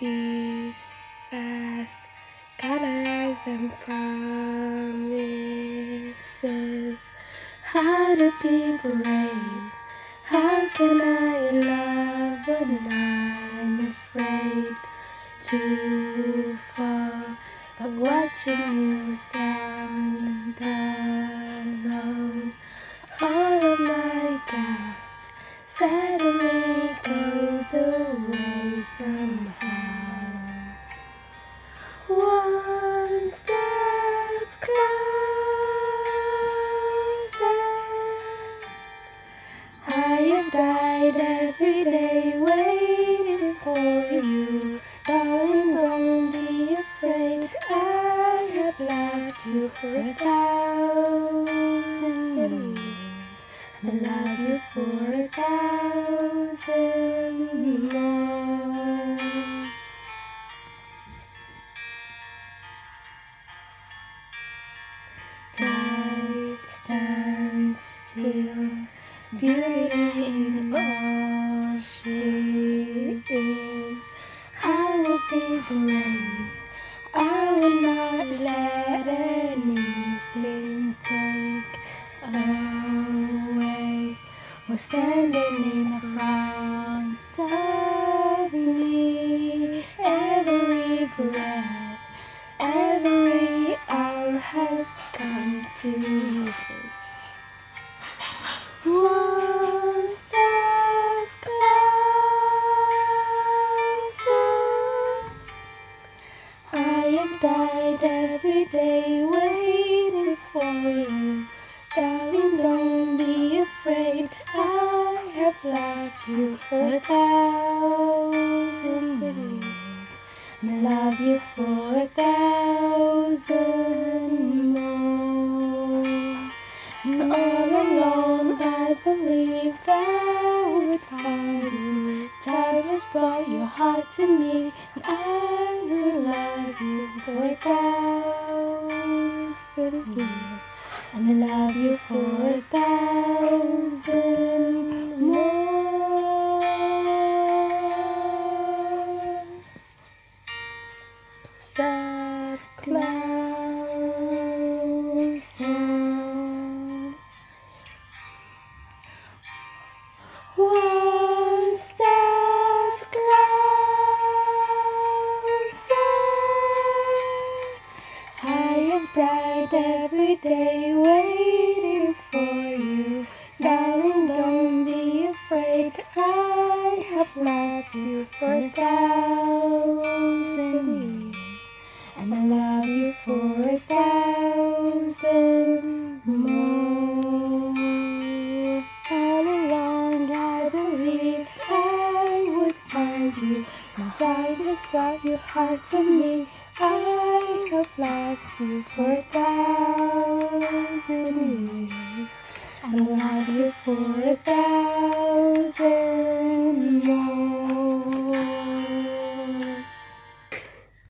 these fast colors and promises. How to be brave? How can I love when I'm afraid to fall? But watching you stand alone, all of my doubts suddenly goes away somehow. Every day waiting for you. Darling, don't be afraid. I have loved you for a thousand years. I love you for a thousand more. Time stands still, beauty in all she is. I will be brave. I will not let anything take away. We're standing in front of me. Every breath, every hour has come to this. One step closer. I have died every day waiting for you. Darling, don't be afraid. I have loved you for a thousand years. And I love you for a thousand to me, and I will love you for a thousand years. And love you for a thousand day waiting for you. Darling, don't be afraid. I have loved you for a thousand years. And I love you for a thousand more. All along I believed I would find you. My time has brought your heart to me. I you for a thousand years. And I love you for a thousand